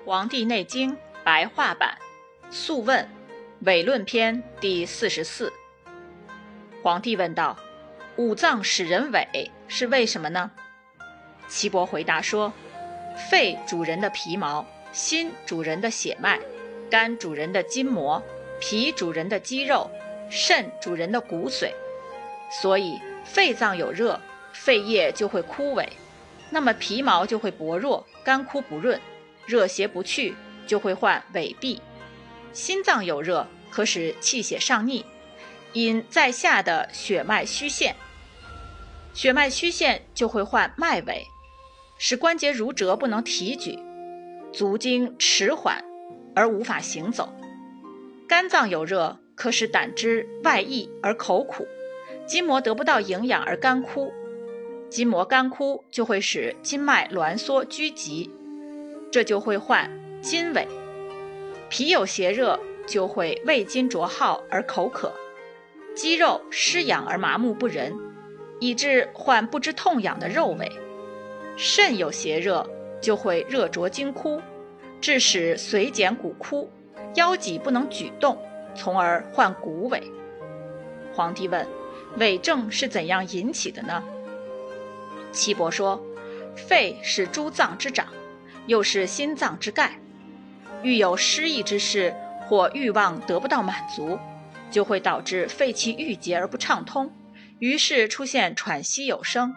《黄帝内经》白话版，《素问·伪论篇》第四十四。皇帝问道：“五脏使人痿是为什么呢？”岐伯回答说：“肺主人的皮毛，心主人的血脉，肝主人的筋膜，脾主人的肌肉，肾主人的骨髓。所以肺脏有热，肺叶就会枯萎，那么皮毛就会薄弱、干枯不润。”热邪不去，就会患痿痹；心脏有热，可使气血上逆，因在下的血脉虚陷，血脉虚陷就会患脉痿，使关节如折，不能提举，足经迟缓而无法行走。肝脏有热，可使胆汁外溢而口苦，筋膜得不到营养而干枯，筋膜干枯就会使筋脉挛缩拘急。这就会患筋痿，脾有邪热就会胃筋浊耗而口渴，肌肉失养而麻木不仁，以致患不知痛痒的肉痿；肾有邪热就会热灼筋枯，致使髓减骨枯，腰脊不能举动，从而患骨痿。皇帝问：痿症是怎样引起的呢？岐伯说：肺是诸脏之长。又是心脏之盖，遇有失意之事或欲望得不到满足，就会导致肺气郁结而不畅通，于是出现喘息有声。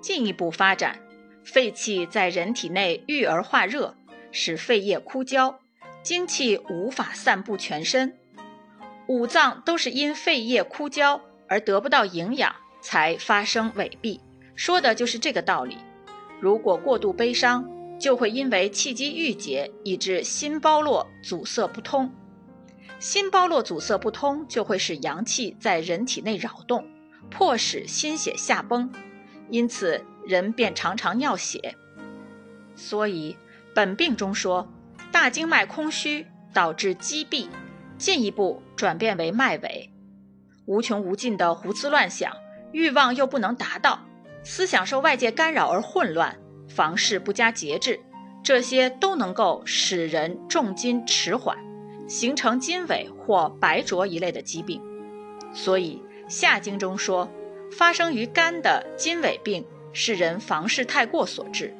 进一步发展，肺气在人体内郁而化热，使肺液枯焦，精气无法散布全身。五脏都是因肺液枯焦而得不到营养，才发生痿痹，说的就是这个道理。如果过度悲伤，就会因为气机郁结，以致心包络阻塞不通。心包络阻塞不通，就会使阳气在人体内扰动，迫使心血下崩，因此人便常常尿血。所以本病中说，大经脉空虚导致积闭，进一步转变为脉痿。无穷无尽的胡思乱想，欲望又不能达到，思想受外界干扰而混乱。房事不加节制，这些都能够使人重筋迟缓，形成筋痿或白浊一类的疾病。所以《下经》中说，发生于肝的筋痿病是人房事太过所致。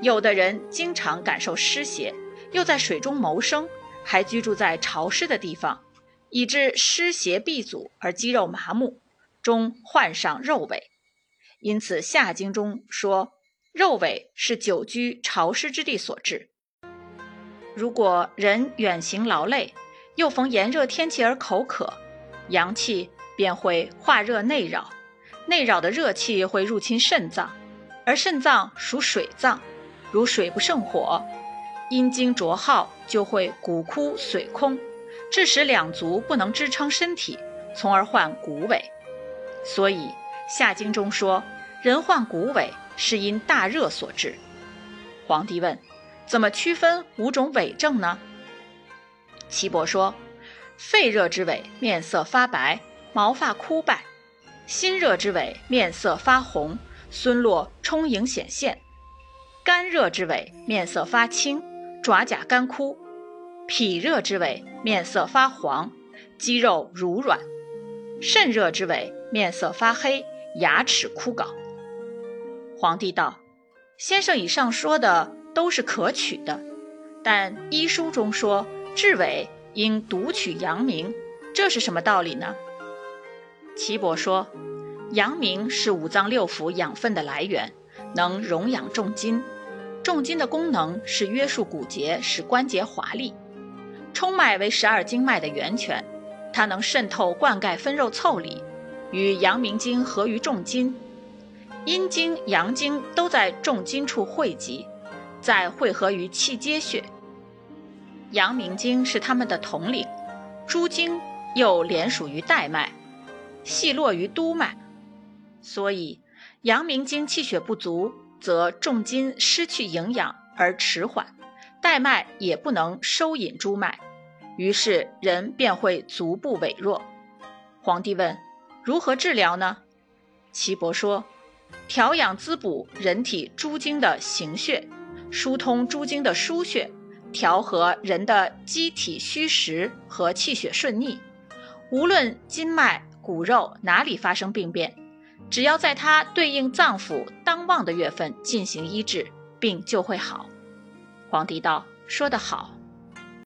有的人经常感受湿邪，又在水中谋生，还居住在潮湿的地方，以致湿邪闭阻而肌肉麻木，终患上肉痿。因此，《下经》中说。肉痿是久居潮湿之地所致。如果人远行劳累，又逢炎热天气而口渴，阳气便会化热内扰，内扰的热气会入侵肾脏，而肾脏属水脏，如水不胜火，阴经浊耗就会骨枯髓空，致使两足不能支撑身体，从而患骨痿。所以《下经》中说，人患骨痿。是因大热所致。皇帝问：“怎么区分五种痿症呢？”岐伯说：“肺热之痿，面色发白，毛发枯败；心热之痿，面色发红，孙络充盈显现；肝热之痿，面色发青，爪甲干枯；脾热之痿，面色发黄，肌肉如软；肾热之痿，面色发黑，牙齿枯槁。”皇帝道：“先生以上说的都是可取的，但医书中说治痿应独取阳明，这是什么道理呢？”岐伯说：“阳明是五脏六腑养分的来源，能荣养重筋。重筋的功能是约束骨节，使关节华丽。冲脉为十二经脉的源泉，它能渗透灌溉分肉腠理，与阳明经合于重筋。”阴经、阳经都在重筋处汇集，再汇合于气街穴。阳明经是他们的统领，诸经又连属于带脉，系络于督脉。所以，阳明经气血不足，则重金失去营养而迟缓，带脉也不能收引诸脉，于是人便会足部痿弱。皇帝问：如何治疗呢？岐伯说。调养滋补人体诸经的行穴，疏通诸经的腧穴，调和人的机体虚实和气血顺逆。无论筋脉、骨肉哪里发生病变，只要在它对应脏腑当旺的月份进行医治，病就会好。皇帝道：“说得好。”